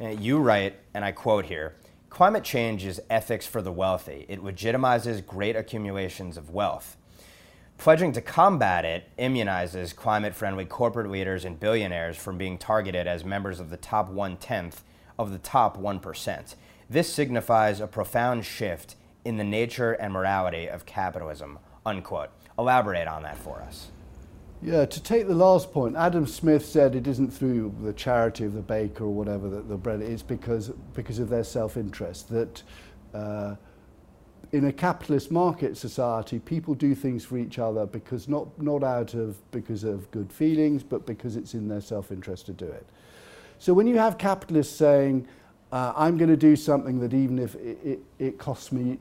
Eh, you write, and I quote here climate change is ethics for the wealthy. It legitimizes great accumulations of wealth. Pledging to combat it immunizes climate friendly corporate leaders and billionaires from being targeted as members of the top one tenth of the top 1%. This signifies a profound shift in the nature and morality of capitalism. Unquote. Elaborate on that for us. Yeah, to take the last point, Adam Smith said it isn't through the charity of the baker or whatever that the bread is because because of their self-interest that uh, in a capitalist market society people do things for each other because not not out of because of good feelings but because it's in their self-interest to do it. So when you have capitalists saying uh, I'm going to do something that even if it, it, it costs me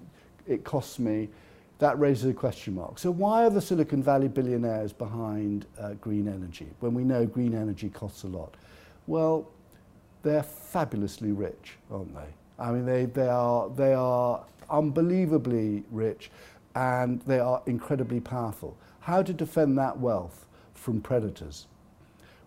it costs me that raises a question mark. So why are the Silicon Valley billionaires behind uh, green energy when we know green energy costs a lot? Well, they're fabulously rich, aren't they? I mean, they, they, are, they are unbelievably rich and they are incredibly powerful. How to defend that wealth from predators?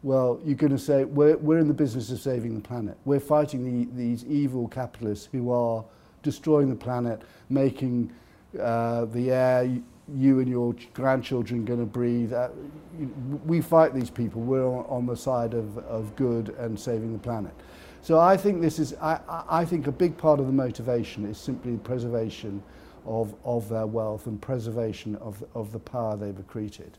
Well, you're going to say, we're, we're in the business of saving the planet. We're fighting the, these evil capitalists who are destroying the planet, making uh, the air you and your grandchildren going to breathe. Uh, we fight these people. We're on, on the side of, of good and saving the planet. So I think this is, I, I think a big part of the motivation is simply preservation of, of their wealth and preservation of, of the power they've accreted.